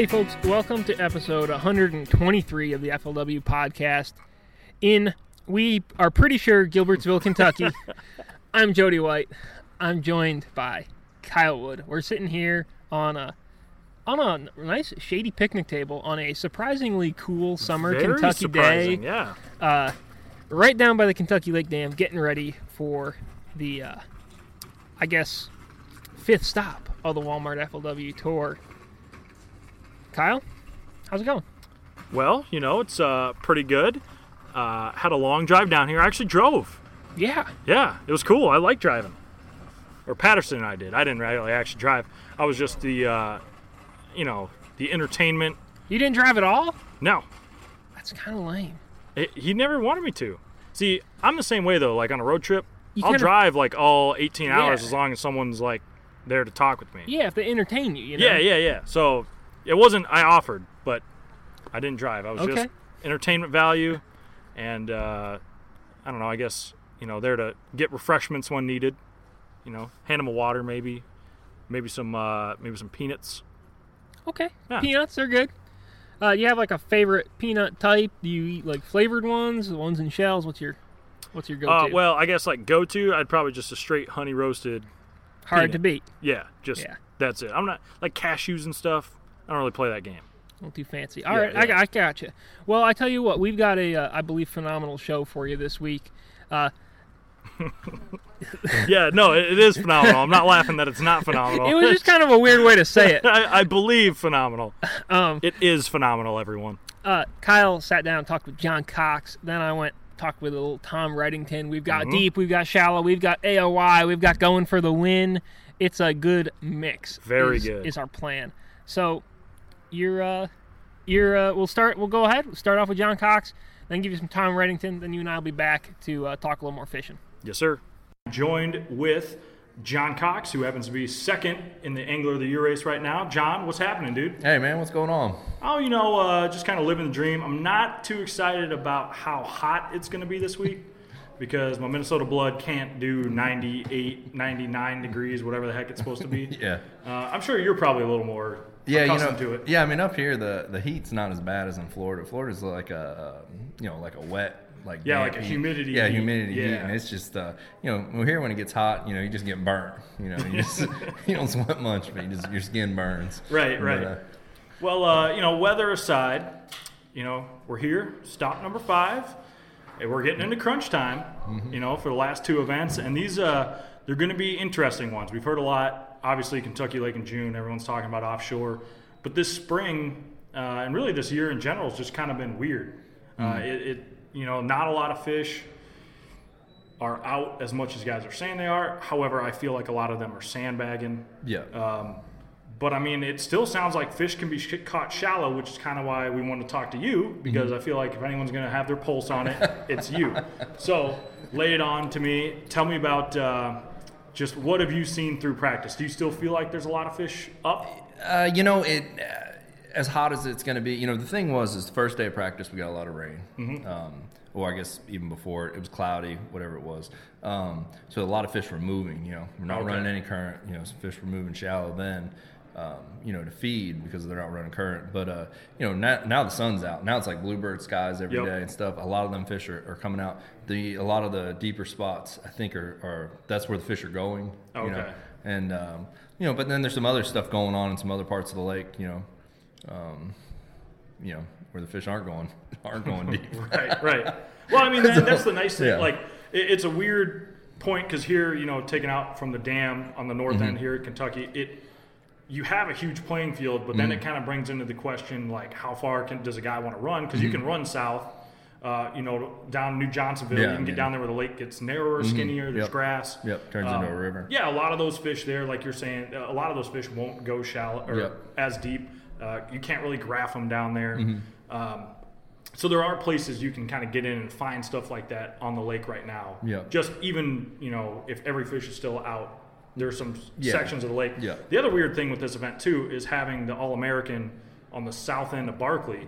Hey, folks, welcome to episode 123 of the FLW podcast. In, we are pretty sure, Gilbertsville, Kentucky. I'm Jody White. I'm joined by Kyle Wood. We're sitting here on a on a nice shady picnic table on a surprisingly cool summer Very Kentucky day, Yeah. uh, right down by the Kentucky Lake Dam, getting ready for the, uh, I guess, fifth stop of the Walmart FLW tour. Kyle, how's it going? Well, you know, it's uh, pretty good. Uh, had a long drive down here. I actually drove. Yeah, Yeah, it was cool. I like driving. Or Patterson and I did. I didn't really actually drive. I was just the, uh, you know, the entertainment. you didn't drive at all. No, That's kind of lame. it, he never wanted me to. See, I'm the same way though. Like on a road trip, You I'll kinda- drive like all 18 hours as long as someone's like there to talk with me. Yeah, if they entertain you, you know. Yeah, yeah, yeah. So it wasn't. I offered, but I didn't drive. I was Okay. just entertainment value, and uh, I don't know. I guess you know there to get refreshments when needed. You know, hand them a water, maybe, maybe some, uh, maybe some peanuts. Okay. Yeah. Peanuts are good. Uh, you have like a favorite peanut type? Do you eat like flavored ones, the ones in shells? What's your What's your Uh, go-to? well, I guess like go to, I'd probably just a straight honey roasted. Hard peanut. to beat. Yeah, just Yeah. that's it. I'm not like cashews and stuff. I don't really play that game. Not too fancy. All Yeah, right, I, yeah. I got you. Well, I tell you what, we've got a, uh, I believe, phenomenal show for you this week. Uh, Yeah, no, it, is phenomenal. I'm not laughing that it's not phenomenal. it was just kind of a weird way to say it. I, I believe phenomenal. Um, It is phenomenal, everyone. uh, Kyle sat down and talked with John Cox. Then I went talked with a little Tom Redington. We've got Mm-hmm. deep, we've got shallow, we've got AOY, we've got going for the win. It's a good mix. Very is- good. is our plan. So you're uh, you're uh, we'll start. We'll go ahead. We'll start off with John Cox, then give you some Tom Redington. Then you and I will be back to uh, talk a little more fishing. Yes, sir. Joined with John Cox, who happens to be second in the Angler of the Year race right now. John, what's happening, dude? Hey man, what's going on? Oh, you know, uh, just kind of living the dream. I'm not too excited about how hot it's going to be this week because my Minnesota blood can't do 98, 99 degrees, whatever the heck it's supposed to be. Yeah. Uh, I'm sure you're probably a little more Yeah, you know, accustomed to it. yeah. I mean, up here the the heat's not as bad as in Florida. Florida's like a uh, you know like a wet like Yeah, like a heat. humidity Yeah, heat. humidity heat, Yeah. and it's just uh, you know well, here when it gets hot, you know, you just get burnt. You know, you just you don't sweat much, but you just your skin burns. Right, But, right. uh, Well, uh, you know, weather aside, you know, we're here, stop number five, and we're getting into crunch time, Mm-hmm. you know, for the last two events. And these, uh, they're going to be interesting ones. We've heard a lot, obviously, Kentucky Lake in June, everyone's talking about offshore. But this spring, uh, and really this year in general, has just kind of been weird. Uh, Mm-hmm. it, it, you know, not a lot of fish are out as much as guys are saying they are. However, I feel like a lot of them are sandbagging. yeah. Um, but I mean, it still sounds like fish can be sh- caught shallow, which is kind of why we want to talk to you because I feel like if anyone's going to have their pulse on it, it's you. So lay it on to me. Tell me about uh, just what have you seen through practice? Do you still feel like there's a lot of fish up? Uh, you know, it uh, as hot as it's going to be. You know, the thing was, is the first day of practice we got a lot of rain. Um, or I guess even before it was cloudy, whatever it was. Um, so a lot of fish were moving. You know, we're not Okay. running any current. You know, some fish were moving shallow then. Um, you know, to feed because they're not running current. But uh, you know, now, now the sun's out. Now it's like bluebird skies every day Yep. and stuff. A lot of them fish are, are coming out. The a lot of the deeper spots, I think, are, are that's where the fish are going. You know? Okay. and um, you know, but then there's some other stuff going on in some other parts of the lake. You know, um, you know where the fish aren't going aren't going deep. Right, right. Well, I mean, that, that's the nice thing. Yeah. Like, it, it's a weird point because here, you know, taken out from the dam on the north Mm-hmm. end here at Kentucky, it you have a huge playing field, but then Mm-hmm. it kind of brings into the question like how far can does a guy want to run? Because you can run south. Uh, you know, down New Johnsonville, Mm-hmm. Yeah, you can get down there where the lake gets narrower, skinnier. There's Yep. grass. Yep, turns Um, into a river. Yeah, a lot of those fish there, like you're saying, a lot of those fish won't go shallow or Yep. as deep. Uh, you can't really graph them down there. Mm-hmm. Um, So there are places you can kind of get in and find stuff like that on the lake right now. Yeah. Just even you know if every fish is still out, there's some Yeah. sections of the lake. Yeah. The other weird thing with this event too is having the All American on the south end of Barkley.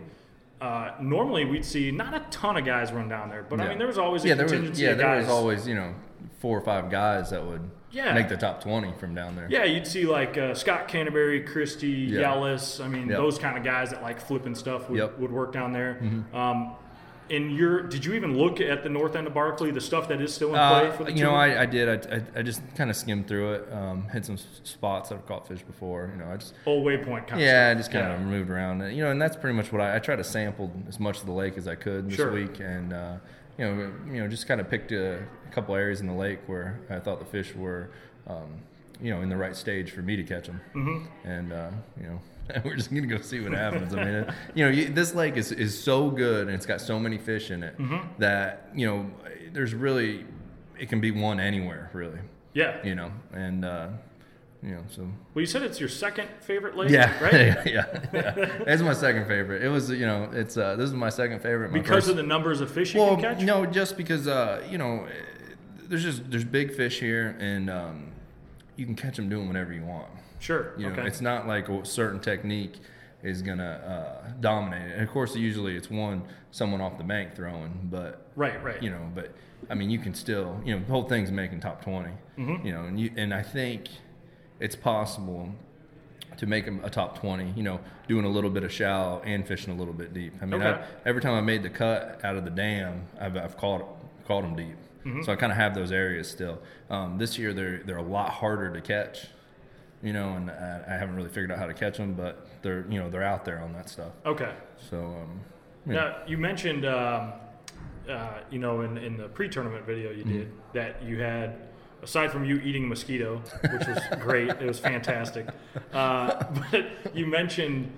Uh, normally we'd see not a ton of guys run down there, but I mean there was always a yeah, there was yeah of there was always you know four or five guys that would Yeah. make the top twenty from down there. Yeah, you'd see like uh, Scott Canterbury, Christie, Yeah. Yelas. I mean, Yep. those kind of guys that like flipping stuff would, Yep. Mm-hmm. would work down there. Um, in your, did you even look at the north end of Barkley, the stuff that is still in play Uh, for the you know. I, I did. I, I, I just kind of skimmed through it. Um, hit some spots I've caught fish before. You know, I just Old waypoint kind yeah, I just kind of moved around. You know, and that's pretty much what I, I try to sample as much of the lake as I could this Sure. week, and uh, you know, you know, just kind of picked a, couple areas in the lake where I thought the fish were, um, you know, in the right stage for me to catch them, mm-hmm. and uh, you know. We're just gonna go see what happens. I mean, it, you know, you, this lake is, is so good and it's got so many fish in it Mm-hmm. that you know, there's really, it can be won anywhere really Yeah. you know, and uh, you know, so Well, you said it's your second favorite lake, yeah, right? yeah, yeah, It's my second favorite. It was, you know, it's uh, this is my second favorite. My Because first, of the numbers of fish you well, can catch? no, just because uh, you know, there's just there's big fish here, and um, you can catch them doing whatever you want. Sure. You know, okay. it's not like a certain technique is gonna uh, dominate. And of course, usually it's one someone off the bank throwing, but right, right. you know, but I mean, you can still, you know, the whole thing's making top 20 Mm-hmm. you know, and you, and I think it's possible to make them a top 20, you know, doing a little bit of shallow and fishing a little bit deep. I mean, Okay. I, every time I made the cut out of the dam, I've, I've caught, caught them deep. Mm-hmm. So I kind of have those areas still. Um, this year, they're, they're a lot harder to catch, you know, and I, I haven't really figured out how to catch them, but they're, you know, they're out there on that stuff. Okay. So, um, yeah. Now, you mentioned, um, uh, you know, in, in the pre-tournament video you Mm-hmm. did that you had, aside from you eating a mosquito, which was great, it was fantastic. Uh, but you mentioned,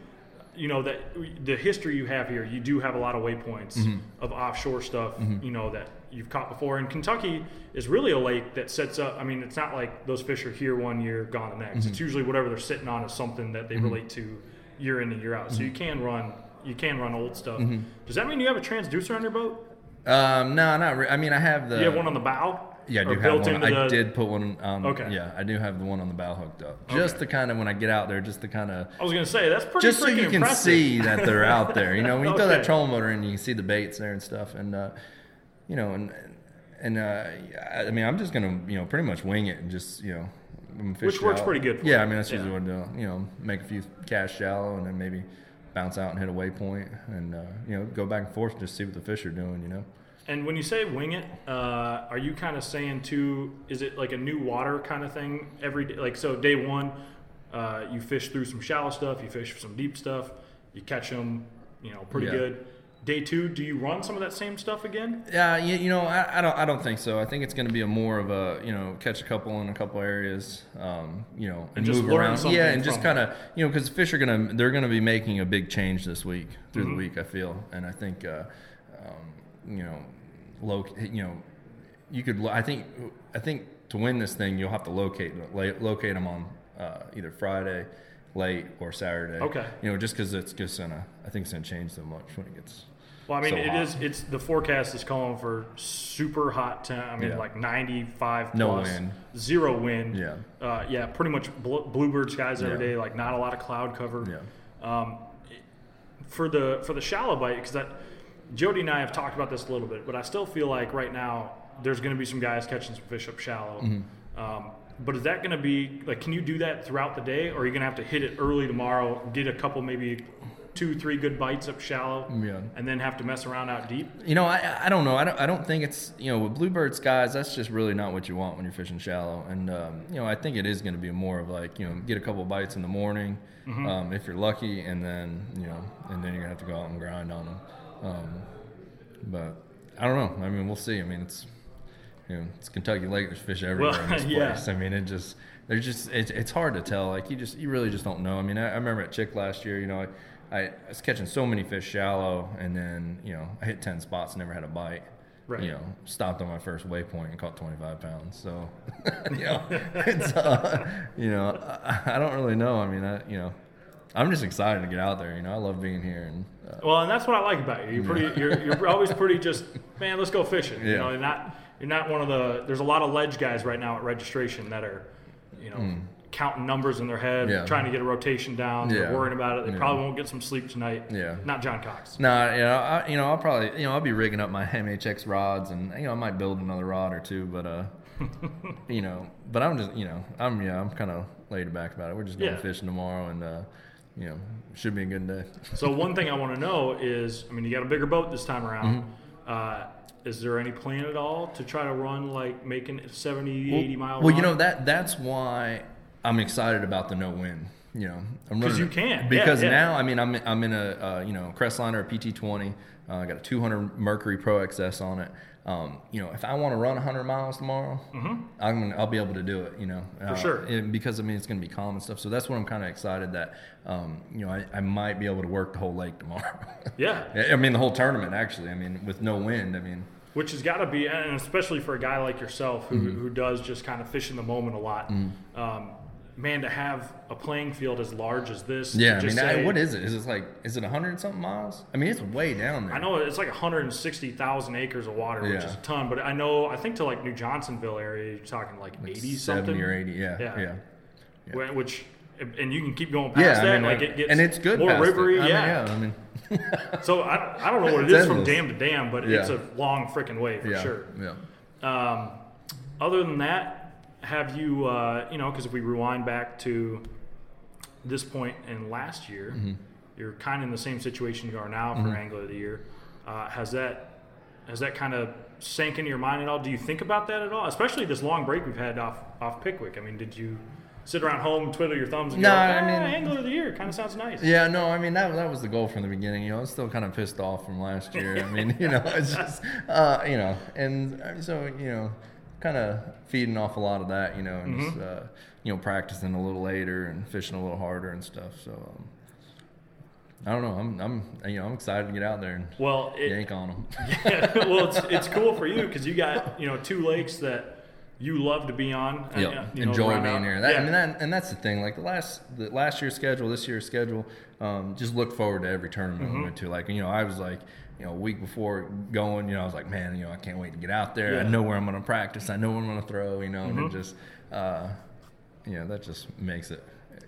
you know, that the history you have here, you do have a lot of waypoints Mm-hmm. of offshore stuff, you know, that you've caught before. And Kentucky is really a lake that sets up. I mean, it's not like those fish are here one year, gone the next. Mm-hmm. It's usually whatever they're sitting on is something that they relate to year in and year out. So Mm-hmm. you can run. You can run old stuff. Does that mean you have a transducer on your boat? Um, no, not. Re- I mean, I have the. you have one on the bow? Yeah, I do have one. I the- did put one on. Okay. Yeah, I do have the one on the bow hooked up, just to kind of when I get out there, just to kind of. I was gonna say that's pretty Just so you can impressive. see that they're out there, you know. When you throw that trolling motor in, you can see the baits there and stuff, and uh, you know, and and uh, I mean, I'm just gonna, you know, pretty much wing it and just, you know, Which works shallow. pretty good for Yeah, you. I mean, that's usually Yeah. what I do. You know, make a few casts shallow and then maybe bounce out and hit a waypoint, and uh, you know, go back and forth and just see what the fish are doing, you know. And when you say wing it, uh, are you kind of saying to? Is it like a new water kind of thing every day? Like so, day one, uh, you fish through some shallow stuff, you fish some deep stuff, you catch them, you know, pretty Yeah. good. Day two, do you run some of that same stuff again? Yeah, you, you know, I, I don't, I don't think so. I think it's going to be a more of a, you know, catch a couple in a couple areas, um, you know, and, And just move around. Yeah, and just kind of, you know, because the fish are going to, they're going to be making a big change this week through Mm-hmm. the week. I feel, and I think, uh, um, you know, low, you know, you could. lo- I think, I think to win this thing, you'll have to locate, locate them on uh, either Friday, late or Saturday. Okay. You know, just because it's just gonna, I think it's gonna change so much when it gets. Well, I mean, so it hot. is. It's the forecast is calling for super hot temp. I mean, Yeah. like 95 No plus, wind. zero wind. Yeah. Uh, yeah, pretty much bl- bluebird skies every Yeah. day. Like not a lot of cloud cover. Yeah. Um, for the for the shallow bite, because that Jody and I have talked about this a little bit, but I still feel like right now there's going to be some guys catching some fish up shallow. Mm-hmm. Um, but is that going to be like? Can you do that throughout the day, or are you going to have to hit it early tomorrow, get a couple maybe two, three good bites up shallow, Yeah. and then have to mess around out deep? You know, I, I don't know. I don't, I don't think it's, you know, with bluebird skies, that's just really not what you want when you're fishing shallow. And, um, you know, I think it is going to be more of like, you know, get a couple bites in the morning um, if you're lucky, and then, you know, and then you're going to have to go out and grind on them. Um, but I don't know. I mean, we'll see. I mean, it's, you know, it's Kentucky Lake. There's fish everywhere Well, in this yeah. place. I mean, it just, there's just, it's, it's hard to tell. Like, you just, you really just don't know. I mean, I, I remember at Chick last year, you know, I, I was catching so many fish shallow, and then you know I hit ten spots, and never had a bite. Right. You know, stopped on my first waypoint and caught twenty five pounds. So, you know, it's uh, you know I, I don't really know. I mean, I you know, I'm just excited to get out there. You know, I love being here, and uh, Well, and that's what I like about you. You're pretty. You're, you're always pretty. Just man, let's go fishing. You Yeah. know, you're not. You're not one of the. There's a lot of ledge guys right now at registration that are, you know, counting numbers in their head. Yeah. trying to get a rotation down. They're Yeah. worrying about it. They Yeah. probably won't get some sleep tonight. Yeah. Not John Cox. No, you know, I, you know, I'll probably, you know, I'll be rigging up my MHX rods, and you know, I might build another rod or two, but uh, you know, but I'm just, you know, I'm yeah, I'm kind of laid back about it. We're just going Yeah. fishing tomorrow, and uh, you know, should be a good day. So one thing I want to know is, I mean, you got a bigger boat this time around. Mm-hmm. Uh, is there any plan at all to try to run like making it 70, 80 mile? Well, you know that that's why I'm excited about the no win. You know, I'm 'Cause running you can, because yeah. now I mean I'm I'm in a uh, you know Crestliner a PT20. Uh, I got a 200 Mercury Pro XS on it. Um, you know, if I want to run 100 miles tomorrow, I'm gonna, I'll be able to do it. You know, uh, Mm-hmm. sure. and because I mean it's going to be calm and stuff. So that's what I'm kind of excited that um, you know I, I might be able to work the whole lake tomorrow. Yeah. I mean the whole tournament actually. I mean with no wind. I mean Which has got to be, and especially for a guy like yourself who, Mm-hmm. who does just kind of fish in the moment a lot. Um, man, to have a playing field as large as this. yeah. I just mean I, what is it? Is it like is it 100 something miles? I mean it's way down there. I know it's like 160,000 acres of water, which is a ton. But I know, I think to like New Johnsonville area, you're talking like, 80 70 something. or 80 yeah Yeah. yeah, yeah. Which, and you can keep going past Yeah, that. I mean, like like, it gets and it's good. more past it. rivery. I mean, yeah. I mean, So I, I don't know what It's from endless. dam to dam, but it's a long freaking way for yeah, sure. yeah. Um, other than that, have you, uh, you know, because if we rewind back to this point in last year, Mm-hmm. you're kind of in the same situation you are now for Angler of the Year. Uh, has that has that kind of sank into your mind at all? Do you think about that at all? Especially this long break we've had off off Pickwick. I mean, did you sit around home, twiddle your thumbs, and No, go, I "Ah, mean- Angler of the Year kind of sounds nice. Yeah, no, I mean that that was the goal from the beginning. You know, I was still kind of pissed off from last year. I mean, you know, it's just uh, you know, and uh, so you know, kind of feeding off a lot of that, you know, and just, uh, you know, practicing a little later and fishing a little harder and stuff. So um, I don't know. I'm I'm you know I'm excited to get out there and Well, it, yank on them. well, it's, it's cool for you because you got you know two lakes that you love to be on. Yeah, uh, you know, enjoy being out- there. That, yeah. I mean, that, and that's the thing. Like the last, the last year's schedule, this year's schedule, um, just look forward to every tournament Mm-hmm. we went to. Like you know, I was like, you know, a week before going, you know, I was like, man, you know, I can't wait to get out there. I Yeah. Mm-hmm. know where I'm going to practice. I know where I'm going to throw. You know, and it just, uh, you know, that just makes it.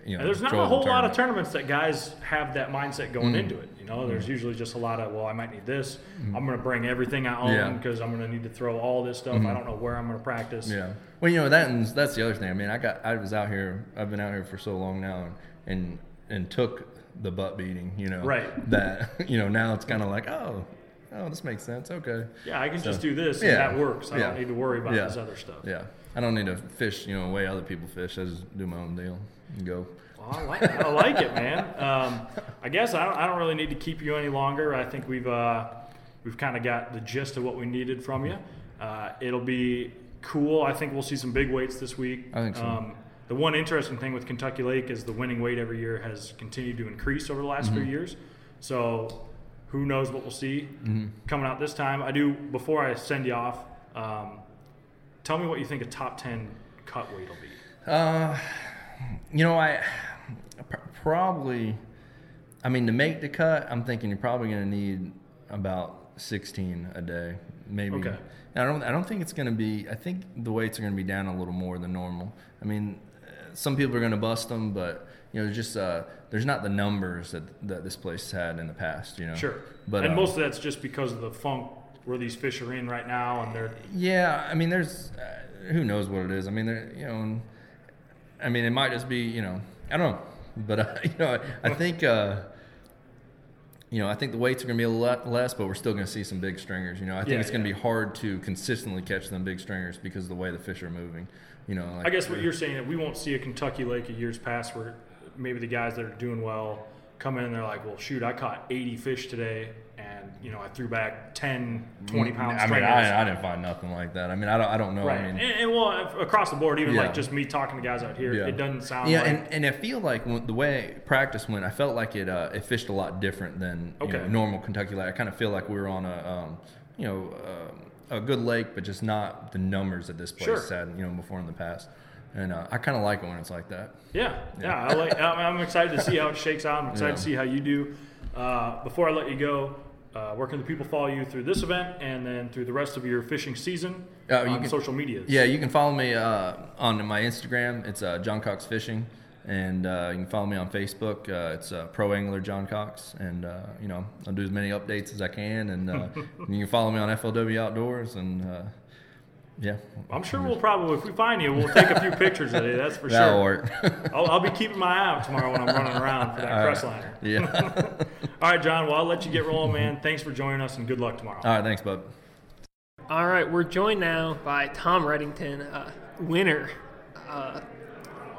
You know, there's not a whole lot of tournaments that guys have that mindset going Mm. into it. You know, there's usually just a lot of, well, I might need this. I'm going to bring everything I own Mm. Yeah. Mm-hmm. because I'm going to need to throw all this stuff. I don't know where I'm going to practice. Yeah. Well, you know that that's the other thing. I mean, I got I was out here. I've been out here for so long now, and and, and took the butt beating. You know. Right. That you know now it's kind of like oh oh this makes sense. Okay. Yeah, I can So, just do this and yeah, that works. I yeah, don't need to worry about yeah, this other stuff. Yeah. I don't need to fish. You know, the way other people fish. I just do my own deal and go. Well, I like, I like it, man. Um, I guess I don't, I don't really need to keep you any longer. I think we've uh, we've kind of got the gist of what we needed from you. Uh, it'll be cool. I think we'll see some big weights this week. I think so. Um, the one interesting thing with Kentucky Lake is the winning weight every year has continued to increase over the last few Mm-hmm. years. So who knows what we'll see Mm-hmm. coming out this time. I do before I send you off. Um, tell me what you think a top ten cut weight will be. Uh, you know, I probably. I mean, to make the cut, I'm thinking you're probably going to need about 16 a day, maybe. Okay. I don't. I don't think it's going to be. I think the weights are going to be down a little more than normal. I mean, some people are going to bust them, but you know, there's just uh, there's not the numbers that that this place had in the past. You know. Sure. But and um, most of that's just because of the funk where these fish are in right now, and they're Yeah, I mean, there's uh, who knows what it is. I mean, there, you know, and, I mean, it might just be, you know, I don't know, but uh, you know, I think, uh, you know, I think the weights are going to be a lot less, but we're still going to see some big stringers. You know, I think Yeah, it's going to yeah. be hard to consistently catch them big stringers because of the way the fish are moving. You know, like, I guess what you're saying that we won't see a Kentucky Lake of years past where maybe the guys that are doing well come in and they're like, well, shoot, I caught 80 fish today, and you know I threw back 10, 20 pound Mm, I mean. I, I didn't find nothing like that. I mean, I don't, I don't know. right, I mean, and, and well, across the board, even Yeah. like just me talking to guys out here, Yeah. it doesn't sound yeah, like and, and I feel like the way practice went, I felt like it uh, it fished a lot different than you Okay. know, normal Kentucky Lake. I kind of feel like we were on a um, you know uh, a good lake, but just not the numbers that this place Sure. had you know before in the past. and uh, I kind of like it when it's like that. Yeah, yeah. I like. I'm I'm excited to see how it shakes out. I'm excited Yeah. to see how you do. Uh, before I let you go, uh, where can the people follow you through this event and then through the rest of your fishing season Uh, on can- social media? Yeah, you can follow me uh, on my Instagram. It's uh, John Cox Fishing, and uh, you can follow me on Facebook. Uh, it's uh, Pro Angler John Cox, and uh, you know I'll do as many updates as I can, and uh, you can follow me on FLW Outdoors, and uh, yeah, I'm sure we'll probably, if we find you, we'll take a few pictures of you. That's for that'll sure. work. I'll, I'll be keeping my eye out tomorrow when I'm running around for that All crest right. liner. yeah. All right, John. Well, I'll let you get rolling, man. Thanks for joining us, and good luck tomorrow. All right, thanks, bud. All right, we're joined now by Tom Redington, uh, winner, uh,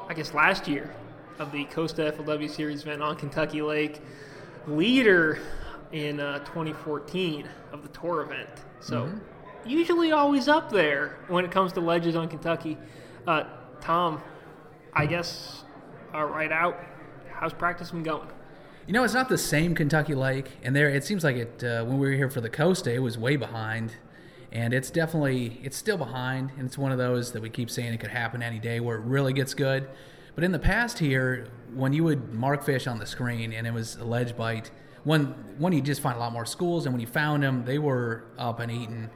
I guess last year of the Costa FLW Series event on Kentucky Lake, leader in uh, 2014 of the tour event. So usually always up there when it comes to ledges on Kentucky. Uh, Tom, I guess uh, right out. How's practice been going? You know, it's not the same Kentucky Lake, and there it seems like it. Uh, when we were here for the Costa, it was way behind, and it's definitely it's still behind, and it's one of those that we keep saying it could happen any day where it really gets good. But in the past here, when you would mark fish on the screen and it was a ledge bite, one one you just find a lot more schools, and when you found them, they were up and eaten,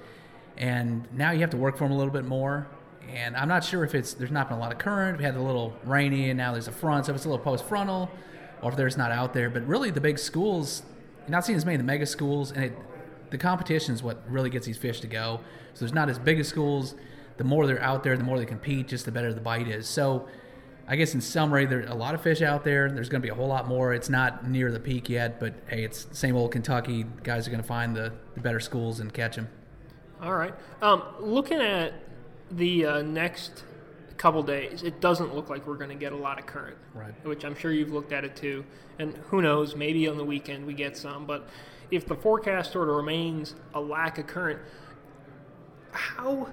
and now you have to work for them a little bit more. And I'm not sure if it's there's not been a lot of current. We had a little rainy, and now there's a front, so it's a little post frontal, or if there's not out there. But really, the big schools, you're not seeing as many of the mega schools, and it, the competition is what really gets these fish to go. So there's not as big as schools. The more they're out there, the more they compete, just the better the bite is. So I guess in summary, there's a lot of fish out there. There's going to be a whole lot more. It's not near the peak yet, but hey, it's the same old Kentucky. Guys are going to find the, the better schools and catch them. All right. Um, looking at the uh, next couple days, it doesn't look like we're going to get a lot of current. Right. Which I'm sure you've looked at it too. And who knows, maybe on the weekend we get some. But if the forecast sort of remains a lack of current, how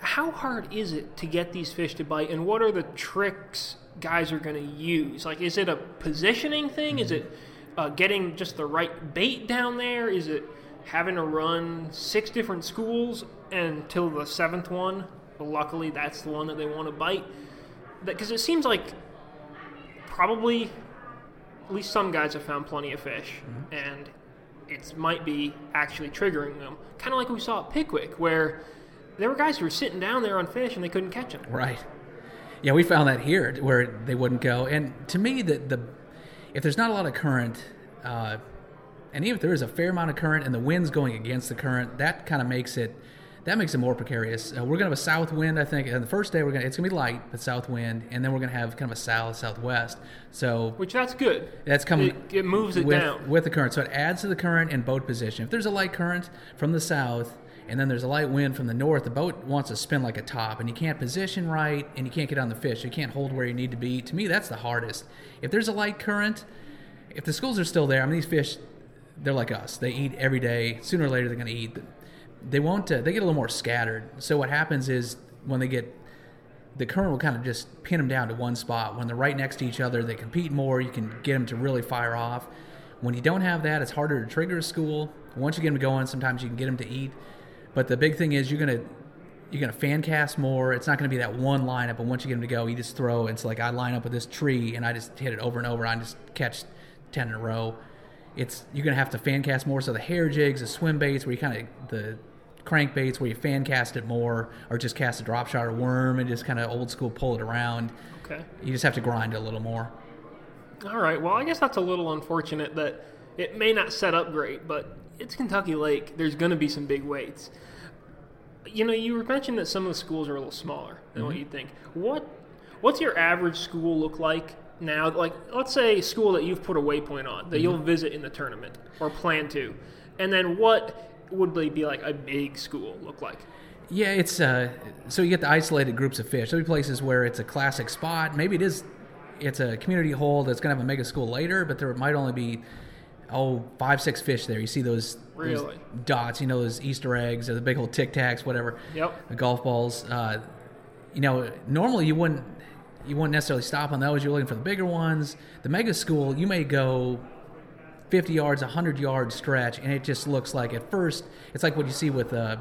how hard is it to get these fish to bite, and what are the tricks guys are going to use? Like, is it a positioning thing? Is it uh, getting just the right bait down there? Is it having to run six different schools until the seventh one? Luckily, that's the one that they want to bite. Because it seems like probably at least some guys have found plenty of fish, and it might be actually triggering them. Kind of like we saw at Pickwick, where there were guys who were sitting down there on fish and they couldn't catch them. Right. Yeah, we found that here where they wouldn't go. And to me, the the if there's not a lot of current, uh, and even if there is a fair amount of current and the wind's going against the current, that kind of makes it that makes it more precarious. Uh, we're gonna have a south wind, I think. And the first day we're gonna it's gonna be light, but south wind, and then we're gonna have kind of a south southwest. So Which that's good. that's coming. It, it moves it with, down. with the current. So it adds to the current and boat position. If there's a light current from the south and then there's a light wind from the north, the boat wants to spin like a top, and you can't position right, and you can't get on the fish. You can't hold where you need to be. To me, that's the hardest. If there's a light current, if the schools are still there, I mean, these fish, they're like us. They eat every day. Sooner or later, they're going to eat. They won't. Uh, they get a little more scattered. So what happens is when they get the current will kind of just pin them down to one spot. When they're right next to each other, they compete more. You can get them to really fire off. When you don't have that, it's harder to trigger a school. Once you get them going, sometimes you can get them to eat. But the big thing is you're gonna you're gonna fan cast more. It's not gonna be that one lineup. But once you get them to go, you just throw. It's like I line up with this tree and I just hit it over and over. and I just catch ten in a row. It's you're gonna have to fan cast more. So the hair jigs, the swim baits, where you kind of the crankbaits where you fan cast it more, or just cast a drop shot or worm and just kind of old school pull it around. Okay. You just have to grind it a little more. All right. Well, I guess that's a little unfortunate that it may not set up great, but it's Kentucky Lake. There's going to be some big weights. You know, you were mentioning that some of the schools are a little smaller than what mm-hmm. you'd think. What What's your average school look like now? Like, let's say a school that you've put a waypoint on that mm-hmm. you'll visit in the tournament or plan to, and then what would they be like a big school look like? Yeah, it's uh, so you get the isolated groups of fish. There'll be places where it's a classic spot. Maybe it is, it's a community hole that's gonna have a mega school later, but there might only be oh five six fish there. You see those, those Really? dots, you know those Easter eggs or the big old Tic Tacs, whatever. Yep. The golf balls. Uh, you know, normally you wouldn't you wouldn't necessarily stop on those. You're looking for the bigger ones. The mega school, you may go 50 yards, 100 yard stretch, and it just looks like at first it's like what you see with uh,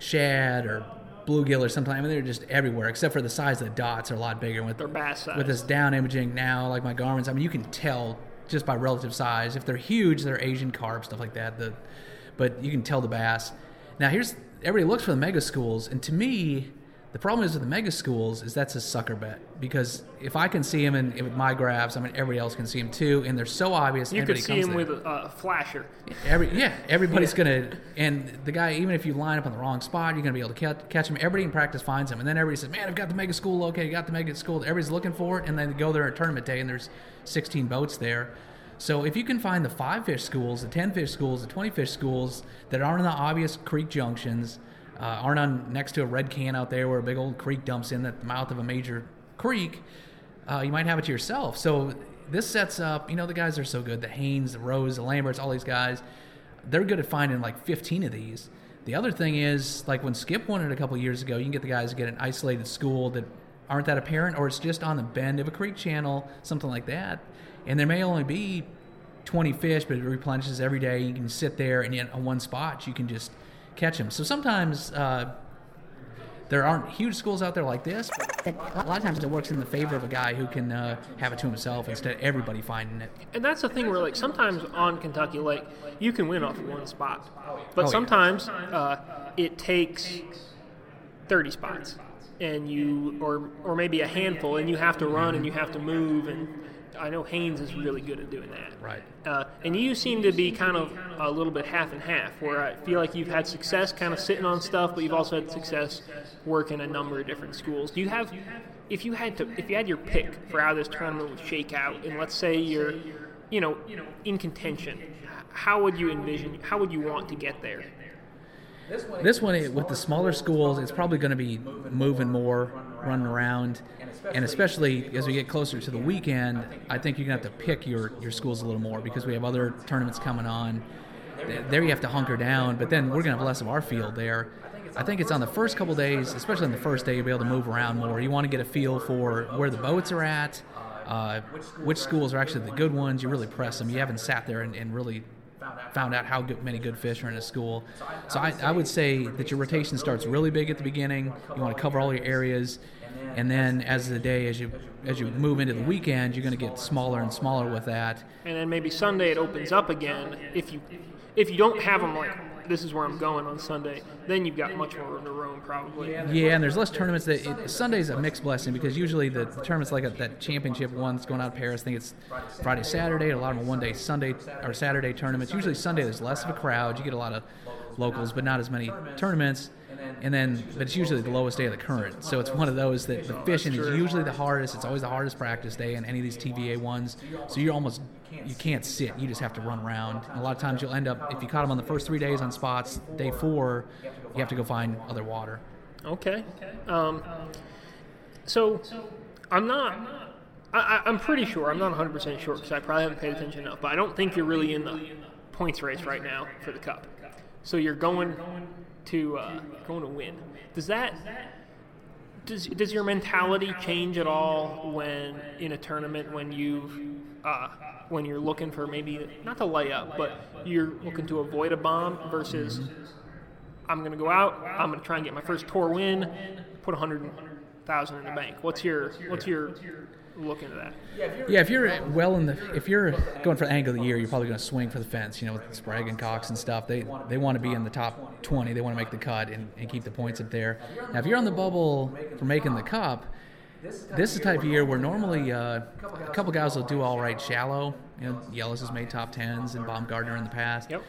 shad or bluegill or something. I mean, they're just everywhere, except for the size of the dots are a lot bigger. With They're bass size. with this down imaging now, like my Garmins, I mean, you can tell just by relative size. If they're huge, they're Asian carp, stuff like that. The, but you can tell the bass. Now, here's everybody looks for the mega schools, and to me, the problem is with the mega schools is that's a sucker bet because if I can see them in, with my graphs, I mean everybody else can see them too, and they're so obvious. you could see him there. with a uh, flasher. Every yeah, everybody's gonna and the guy even if you line up on the wrong spot, you're gonna be able to catch, catch him. Everybody in practice finds him, and then everybody says, "Man, I've got the mega school located. Got the mega school." Everybody's looking for it, and then they go there at tournament day, and there's 16 boats there. So if you can find the five fish schools, the 10 fish schools, the 20 fish schools that aren't in the obvious creek junctions, uh, aren't on next to a red can out there where a big old creek dumps in at the mouth of a major creek, uh, you might have it to yourself. So this sets up, you know, the guys are so good. The Haynes, the Rose, the Lamberts, all these guys, they're good at finding like 15 of these. The other thing is, like when Skip won it a couple years ago, you can get the guys to get an isolated school that aren't that apparent, or it's just on the bend of a creek channel, something like that. And there may only be 20 fish, but it replenishes every day. You can sit there, and on one spot, you can just catch him. So sometimes uh, there aren't huge schools out there like this. But a lot of times it works in the favor of a guy who can uh, have it to himself instead of everybody finding it. And that's the thing where, like, sometimes on Kentucky like, you can win off one spot, but Oh, yeah. sometimes uh, it takes thirty spots, and you, or or maybe a handful, and you have to run and you have to move. And I know Haynes is really good at doing that. Right. Uh, and you seem to be kind of a little bit half and half, where I feel like you've had success kind of sitting on stuff, but you've also had success working a number of different schools. Do you have, if you had to, if you had your pick for how this tournament would shake out, and let's say you're, you know, in contention, how would you envision, how would you want to get there? This one, with the smaller schools, it's probably going to be moving more, running around, and especially as we get closer to the weekend, I think you're to have to pick your, your schools a little more because we have other tournaments coming on. There you have to hunker down, but then we're to have less of our field there. I think it's on the first couple days, especially on the first day, you'll be able to move around more. You want to get a feel for where the boats are at, uh, which schools are actually the good ones. You really press them. You haven't sat there and, and really found out how good, many good fish are in a school. So I, I would say that your rotation starts really big at the beginning. You want to cover all your areas, and then as the day, as you as you move into the weekend, you're going to get smaller and smaller with that. And then maybe Sunday it opens up again. If you, if you don't have them like this is where I'm going on Sunday, then you've got much more room to roam probably. Yeah, and there's less tournaments. That it, Sunday's a mixed blessing because usually the, the tournaments like that championship one's going out of Paris. I think it's Friday, Saturday. A lot of them are one day Sunday or Saturday tournaments. Usually Sunday there's less of a crowd. You get a lot of locals, but not as many tournaments. And then, but it's usually the lowest day of the current. So it's one of those that the fishing is usually the hardest. It's always the hardest practice day in any of these TVA ones. So you're almost you can't sit. You just have to run around. And a lot of times you'll end up if you caught them on the first three days on spots. Day four, you have to go find other water. Okay. Um, so I'm not. I, I'm pretty sure. I'm not 100 percent sure because I probably haven't paid attention enough. But I don't think you're really in the points race right now for the cup. So you're going to uh, going to win. Does that? Does, does your mentality change at all when in a tournament when you've uh, when you're looking for maybe not to lay up but you're looking to avoid a bomb versus I'm going to go out. I'm going to try and get my first tour win. Put a hundred thousand in the bank. What's your What's your look into that? Yeah, if you're well in the, if you're going for the angle of the year, you're probably going to swing for the fence. You know, with Sprague and Cox and stuff, they they want to be in the top 20. They want to make the cut and, and keep the points up there. Now, if you're on the bubble for making the cup, this is the type of year where normally uh, a couple guys will do all right shallow. You know, Yelas has made top tens and Baumgartner in the past. Yep.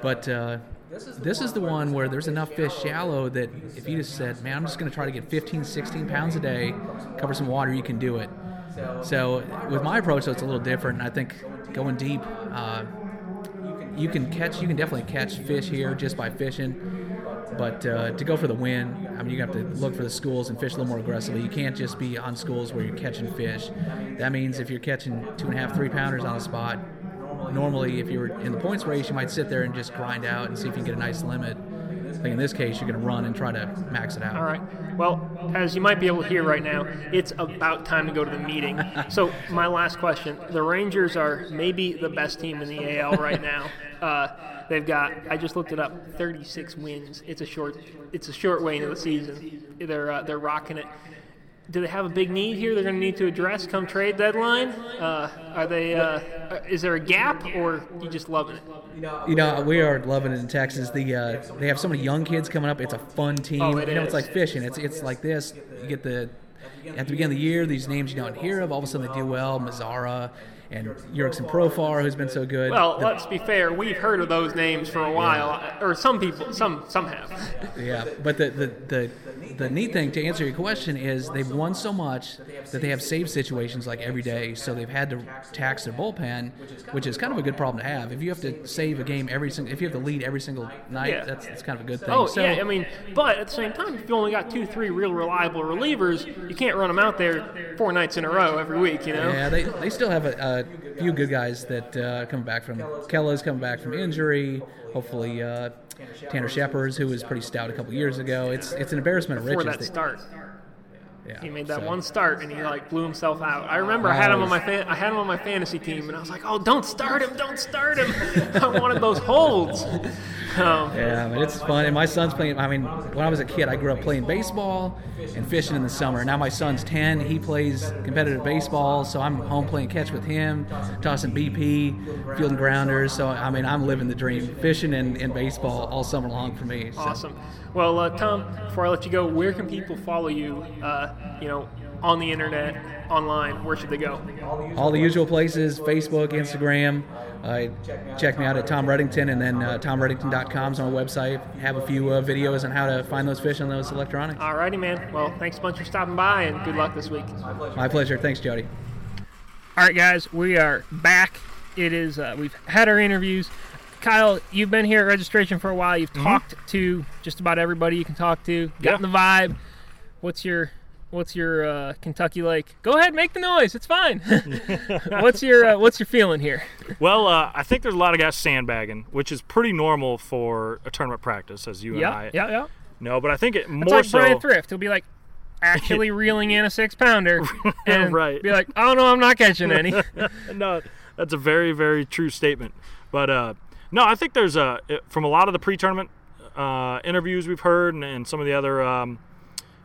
But uh, this is the one where there's enough fish shallow that if you just said, man, I'm just going to try to get 15, 16 pounds a day, cover some water, you can do it. So with my approach, though, it's a little different. And I think going deep, uh, you can catch, you can definitely catch fish here just by fishing. But uh, to go for the win, I mean, you have to look for the schools and fish a little more aggressively. You can't just be on schools where you're catching fish. That means if you're catching two and a half, three pounders on a spot, normally if you were in the points race, you might sit there and just grind out and see if you can get a nice limit. Like in this case, you're going to run and try to max it out. All right. Well, as you might be able to hear right now, it's about time to go to the meeting. so, my last question: The Rangers are maybe the best team in the AL right now. Uh, they've got. I just looked it up. 36 wins. It's a short. It's a short way into the season. They're uh, they're rocking it. Do they have a big need here? They're going to need to address come trade deadline. Uh, are they? Uh, is there a gap, or you just loving it? You know, we are loving it in Texas. The uh, they have so many young kids coming up. It's a fun team. Oh, it you know, it's like fishing. It's it's like this. You get the at the beginning of the year, these names you don't hear of. All of a sudden, they do well. Mazara and Jurickson Profar, who's been so good. Well, The- let's be fair. We've heard of those names for a while, or some people, some some have. Yeah, but the, the, the, the neat thing to answer your question is they've won so much that they have save situations like every day, so they've had to tax their bullpen, which is kind of a good problem to have. If you have to save a game every single, if you have to lead every single night, Yeah. that's, that's kind of a good thing. Oh so, yeah, I mean, but at the same time, if you only got two, three real reliable relievers, you can't run them out there four nights in a row every week. You know. Yeah, they, they still have a, a few good guys that uh, come back from. Kela's coming back from injury. Hopefully, uh, Tanner Scheppers, who was pretty stout a couple years ago. It's it's an embarrassment of Before riches. that start, yeah, he made that so- one start and he like blew himself out. I remember I had him on my fan, I had him on my fantasy team and I was like, oh, don't start him, don't start him. I wanted those holds. Um, Yeah, but it's fun. And my son's playing. I mean, when I was a kid, I grew up playing baseball and fishing in the summer. Now my son's 10. He plays competitive baseball, so I'm home playing catch with him, tossing BP, fielding grounders. So, I mean, I'm living the dream. Fishing and, and baseball all summer long for me. So. Awesome. Well, uh, Tom, before I let you go, where can people follow you? Uh, you know, on the internet, online. Where should they go? All the usual places Facebook, Instagram. Uh, check me out at Tom Redington and then uh, TomRedington.com is our website. Have a few uh, videos on how to find those fish on those electronics. All righty, man. Well, thanks a bunch for stopping by and good luck this week. My pleasure. My pleasure. Thanks, Jody. All right, guys, we are back. It is uh, we've had our interviews. Kyle, you've been here at registration for a while. You've talked to just about everybody you can talk to. Gotten the vibe. What's your What's your uh, Kentucky like? Go ahead, make the noise. It's fine. what's your uh, What's your feeling here? Well, uh, I think there's a lot of guys sandbagging, which is pretty normal for a tournament practice, as you and I yeah, yeah. know. But I think it more It's like so. Bryan Thrift. He'll be like actually reeling in a six pounder and Right. be like, "Oh no, I'm not catching any." no, that's a very, very true statement. But uh, no, I think there's a from a lot of the pre-tournament uh, interviews we've heard, and, and some of the other, um,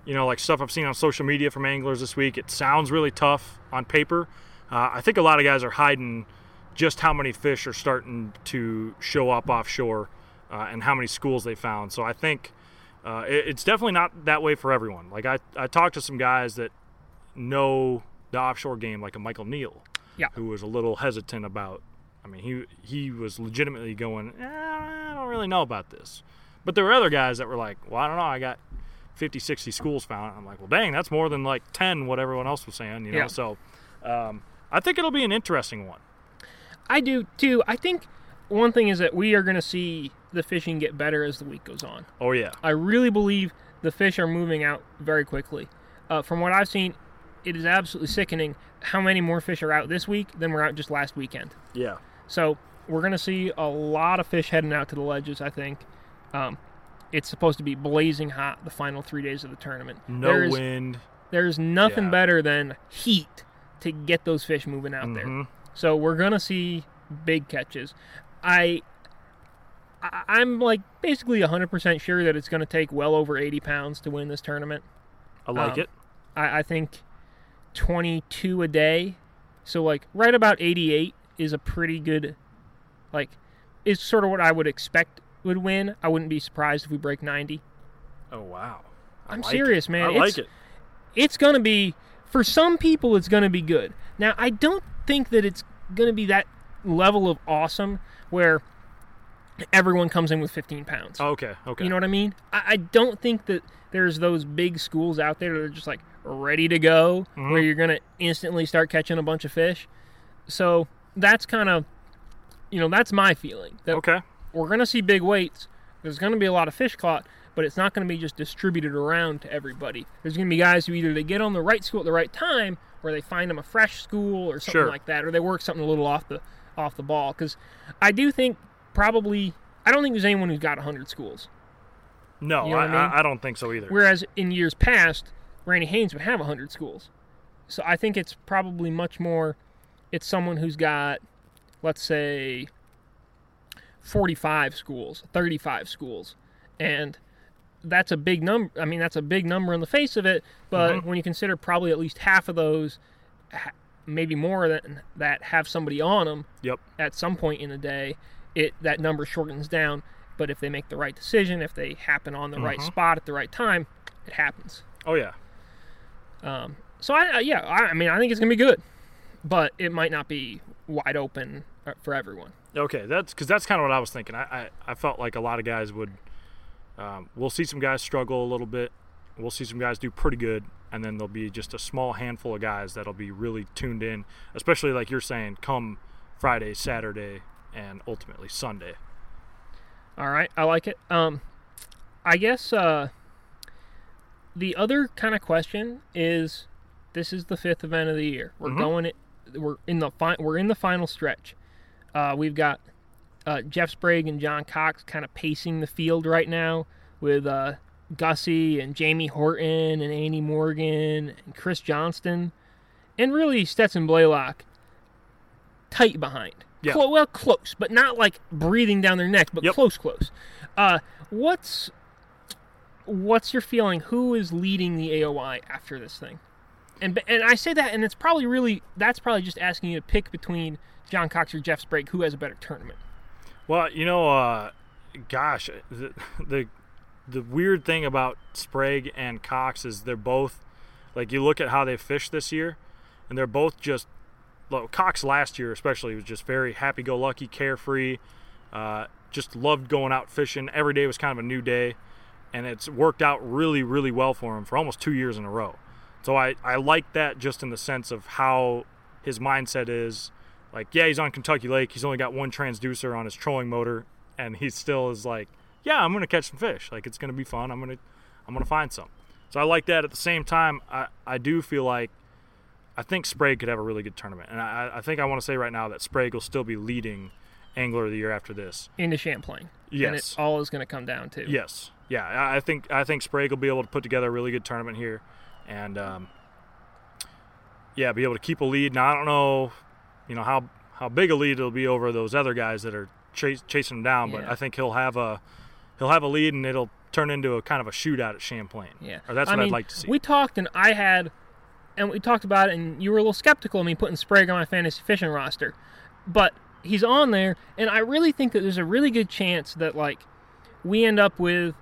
you know, like stuff I've seen on social media from anglers this week. It sounds really tough on paper. Uh, I think a lot of guys are hiding just how many fish are starting to show up offshore, uh, and how many schools they found. So I think uh, it, it's definitely not that way for everyone. Like I, I talked to some guys that know the offshore game, like a Michael Neal Yeah. who was a little hesitant about. I mean, he he was legitimately going, eh, I don't really know about this. But there were other guys that were like, well, I don't know, I got 50, 60 schools found. I'm like, well, dang, that's more than like 10 what everyone else was saying, you know. Yeah. So um, I think it'll be an interesting one. I do too. I think one thing is that we are going to see the fishing get better as the week goes on. Oh yeah, I really believe the fish are moving out very quickly. Uh, from what I've seen, it is absolutely sickening how many more fish are out this week than were out just last weekend. yeah. So we're going to see a lot of fish heading out to the ledges. I think um, it's supposed to be blazing hot the final three days of the tournament. No there's, wind. There's nothing Yeah. better than heat to get those fish moving out there. Mhm. So we're gonna see big catches. I, I'm like basically 100% sure that it's gonna take well over 80 pounds to win this tournament. I like Um, it. I, I think 22 a day, so like right about 88 is a pretty good, like, is sort of what I would expect would win. I wouldn't be surprised if we break 90. Oh wow. I I'm like serious, it. man. I It's- like it. it's going to be for some people it's going to be good now i don't think that it's going to be that level of awesome where everyone comes in with 15 pounds Okay, okay. you know what i mean I, I don't think that there's those big schools out there that are just like ready to go Mm-hmm. where you're going to instantly start catching a bunch of fish so that's kind of you know that's my feeling that okay. We're going to see big weights. There's going to be a lot of fish caught, but it's not going to be just distributed around to everybody. There's going to be guys who either they get on the right school at the right time, or they find them a fresh school or something Sure. like that, or they work something a little off the off the ball. Because I do think probably I don't think there's anyone who's got 100 schools. No, You know I, I mean? I, I don't think so either. Whereas in years past, Randy Haynes would have 100 schools. So I think it's probably much more, it's someone who's got, let's say, 45 schools, 35 schools. And that's a big number. I mean, that's a big number in the face of it. But when you consider probably at least half of those, maybe more than that, have somebody on them Yep. at some point in the day, it that number shortens down. But if they make the right decision, if they happen on the right spot at the right time, it happens. Oh yeah. So I, uh, yeah, I, I mean, I think it's gonna be good, but it might not be wide open for everyone. Okay, that's because that's kind of what I was thinking. I, I, I felt like a lot of guys would. Um, we'll see some guys struggle a little bit. We'll see some guys do pretty good, and then there'll be just a small handful of guys that'll be really tuned in, especially like you're saying, come Friday, Saturday, and ultimately Sunday. All right, I like it. Um, I guess uh, the other kind of question is, this is the fifth event of the year. We're going it. We're in the fi- We're in the final stretch. Uh, we've got uh, Jeff Sprague and John Cox kind of pacing the field right now with uh, Gussie and Jamie Horton and Andy Morgan and Chris Johnston, and really Stetson Blaylock tight behind. Yeah. Well, close, but not like breathing down their neck, but Yep. close, close. Uh, what's what's your feeling? Who is leading the AOI after this thing? And and I say that, and it's probably really that's probably just asking you to pick between John Cox or Jeff Sprague, who has a better tournament. Well, you know, uh, gosh, the, the the weird thing about Sprague and Cox is they're both like you look at how they fished this year, and they're both just. Cox last year especially was just very happy-go-lucky, carefree. Uh, just loved going out fishing. Every day was kind of a new day, and it's worked out really, really well for him for almost two years in a row. So I, I like that just in the sense of how his mindset is. Like, yeah, he's on Kentucky Lake. He's only got one transducer on his trolling motor, and he still is like, yeah, I'm gonna catch some fish. Like, it's gonna be fun. I'm gonna, I'm gonna find some. So I like that. At the same time, I, I do feel like I think Sprague could have a really good tournament, and I, I think I want to say right now that Sprague will still be leading Angler of the Year after this. into Champlain. And Yes. it all is going to come down to. Yes, yeah, I think I think Sprague will be able to put together a really good tournament here, and um, yeah, be able to keep a lead. Now I don't know, you know how how big a lead it'll be over those other guys that are chas- chasing him down, but I think he'll have a he'll have a lead, and it'll turn into a kind of a shootout at Champlain. Yeah. or that's I what mean, I'd like to see. We talked, and I had, and we talked about it, and you were a little skeptical of me putting Sprague on my fantasy fishing roster, but he's on there, and I really think that there's a really good chance that like we end up with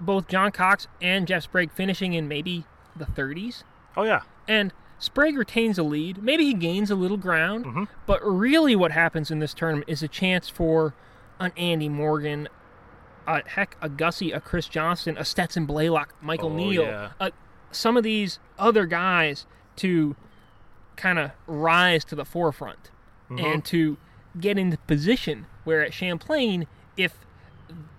both John Cox and Jeff Sprague finishing in maybe the 30s, oh yeah, and Sprague retains a lead. Maybe he gains a little ground, Mm-hmm. but really what happens in this tournament is a chance for an Andy Morgan, a heck, a Gussie, a Chris Johnston, a Stetson Blaylock, Michael Oh, Neal, yeah. uh, some of these other guys to kind of rise to the forefront Mm-hmm. and to get into position where at Champlain, if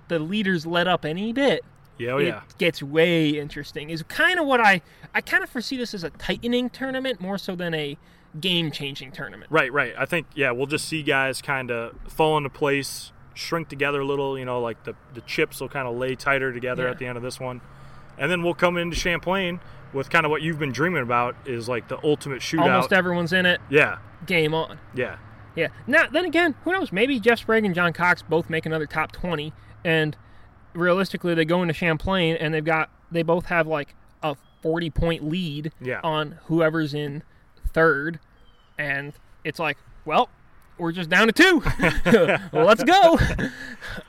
the leaders let up any bit, yeah, oh it yeah. gets way interesting. Is kind of what I I kind of foresee this as a tightening tournament more so than a game changing tournament. Right, right. I think yeah, we'll just see guys kind of fall into place, shrink together a little. You know, like the the chips will kind of lay tighter together Yeah. at the end of this one, and then we'll come into Champlain with kind of what you've been dreaming about is like the ultimate shootout. Almost everyone's in it. yeah, Game on. yeah, Yeah. Now then again, who knows? Maybe Jeff Sprague and John Cox both make another top twenty, and realistically, they go into Champlain and they've got they both have like a forty point lead Yeah. on whoever's in third, and it's like, well, we're just down to two. let's go.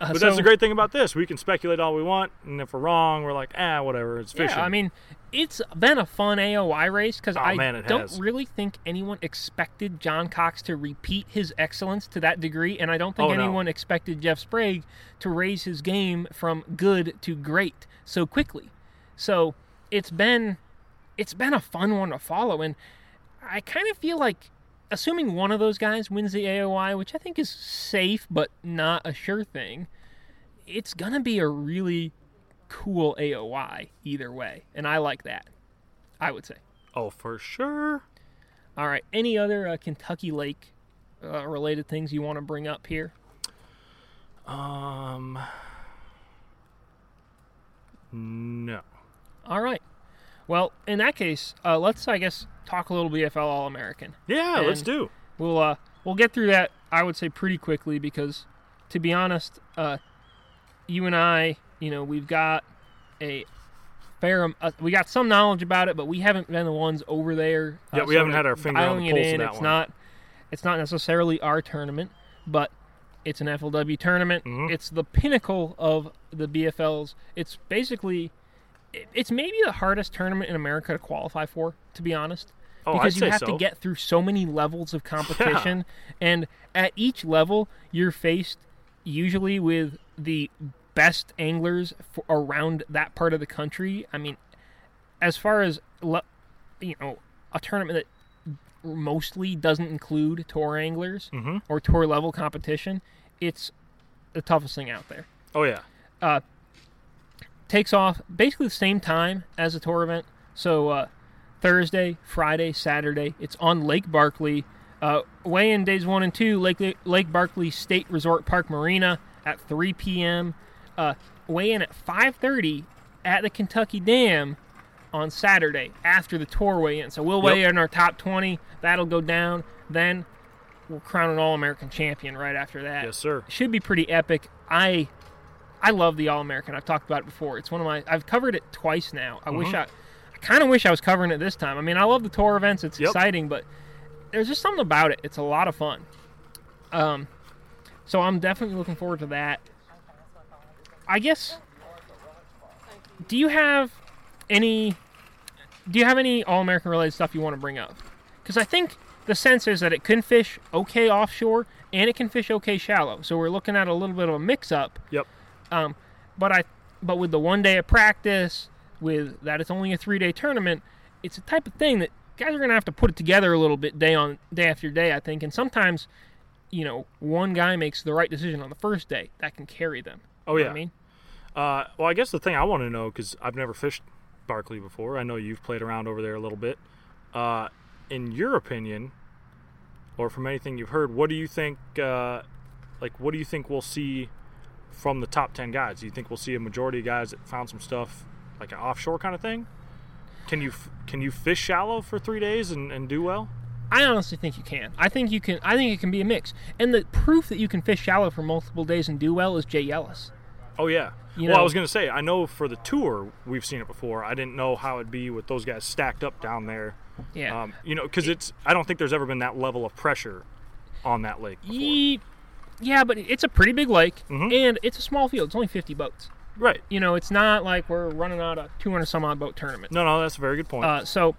Uh, But that's the great thing about this. We can speculate all we want, and if we're wrong, we're like, ah, whatever. It's fishing. Yeah, I mean, it's been a fun AOI race because Oh, I man, don't has. really think anyone expected John Cox to repeat his excellence to that degree, and I don't think Oh, no. anyone expected Jeff Sprague to raise his game from good to great so quickly. So it's been it's been a fun one to follow, and I kind of feel like. Assuming one of those guys wins the AOI, which I think is safe but not a sure thing, it's gonna be a really cool AOI either way, and I like that. I would say. oh, for sure. All right. Any other uh, Kentucky Lake uh, related things you want to bring up here? Um, No. All right. Well, in that case, uh, let's I guess talk a little BFL All American. Yeah, let's do. We'll uh, we'll get through that. I would say pretty quickly because, to be honest, uh, you and I, you know, we've got a fair, uh, we got some knowledge about it, but we haven't been the ones over there. uh, Yeah, we haven't had our finger on the it pulse of in. that It's one. not, it's not necessarily our tournament, but it's an FLW tournament. Mhm. It's the pinnacle of the BFLs. It's basically, it- it's maybe the hardest tournament in America to qualify for, to be honest Oh, because I'd you have so. to get through so many levels of competition and at each level you're faced usually with the best anglers for around that part of the country i mean as far as you know a tournament that mostly doesn't include tour anglers Mhm. or tour level competition it's the toughest thing out there Oh yeah. Uh, takes off basically the same time as a tour event. So uh, Thursday, Friday, Saturday. It's on Lake Barkley. Uh, weigh-in days one and two, Lake Lake Barkley State Resort Park Marina at 3 p.m. Uh, weigh-in at 5:30 at the Kentucky Dam on Saturday after the tour weigh-in. So we'll weigh Yep. in our top 20. That'll go down. Then we'll crown an All-American champion right after that Yes, sir. should be pretty epic. I I love the All American. I've talked about it before. It's one of my I've covered it twice now. I wish I I kind of wish I was covering it this time. I mean, I love the tour events. It's Yep. exciting, but there's just something about it. It's a lot of fun. Um so I'm definitely looking forward to that. I guess do you have any do you have any All American related stuff you want to bring up? Because I think the sense is that it can fish okay offshore and it can fish okay shallow. So we're looking at a little bit of a mix up. Yep. Um, but I but with the one day of practice, with that it's only a three day tournament, it's a type of thing that guys are gonna have to put it together a little bit day on day after day, I think. And sometimes, you know, one guy makes the right decision on the first day. That can carry them. Oh You know yeah. what I mean? Uh, well, I guess the thing I want to know because I've never fished Barkley before. I know you've played around over there a little bit. Uh, in your opinion, or from anything you've heard, what do you think? Uh, like, what do you think we'll see from the top ten guys? Do you think we'll see a majority of guys that found some stuff like an offshore kind of thing? Can you can you fish shallow for three days and, and do well? I honestly think you can. I think you can. I think it can be a mix. And the proof that you can fish shallow for multiple days and do well is Jay Ellis. Oh yeah. You well, I was gonna say I know for the tour we've seen it before. I didn't know how it'd be with those guys stacked up down there. Yeah. Um, you know, because it's I don't think there's ever been that level of pressure on that lake. Ye- yeah, but it's a pretty big lake, Mhm. and it's a small field. It's only 50 boats. Right. You know, it's not like we're running out a 200 some odd boat tournament. No, no, that's a very good point. Uh, so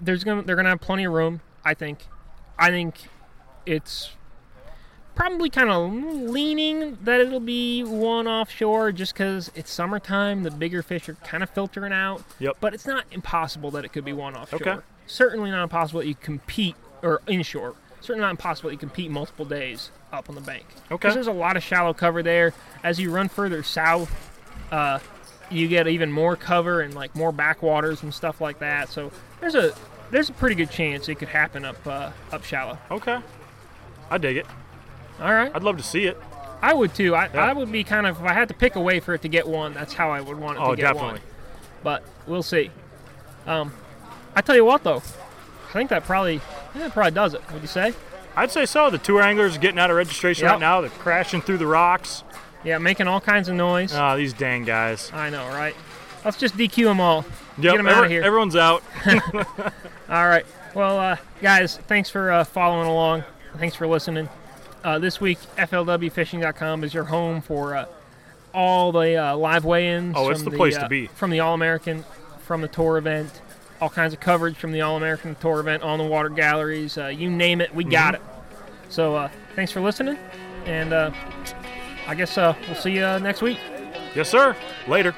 there's gonna they're gonna have plenty of room. I think. I think it's probably kind of leaning that it'll be won offshore just because it's summertime. The bigger fish are kind of filtering out. Yep. But it's not impossible that it could be won offshore. Okay. Certainly not impossible that you compete or inshore. Certainly not impossible that you compete multiple days up on the bank. Okay. Because there's a lot of shallow cover there. As you run further south, uh, you get even more cover and like more backwaters and stuff like that. So there's a there's a pretty good chance it could happen up uh, up shallow. okay. I dig it. All right, I'd love to see it. I would too. I, Yeah. I would be kind of if I had to pick a way for it to get won. That's how I would want it Oh, to get definitely. won. But we'll see. Um, I tell you what though, I think that probably that probably does it. Would you say? I'd say so. The tour anglers are getting out of registration Yep. right now. They're crashing through the rocks. Yeah, making all kinds of noise. Ah, these dang guys. I know, right? Let's just DQ them all. Yep, Get them out of here. Everyone's out. All right. Well, uh, guys, thanks for uh, following along. Thanks for listening. Uh, this week, FLWFishing.com is your home for uh, all the uh, live weigh-ins. Oh, it's from the place to uh, be. From the All-American, from the tour event, all kinds of coverage from the All-American tour event on the water galleries. Uh, you name it, we got Mm-hmm. it. So, uh, thanks for listening, and uh, I guess uh, we'll see you uh, next week. yes, sir. Later.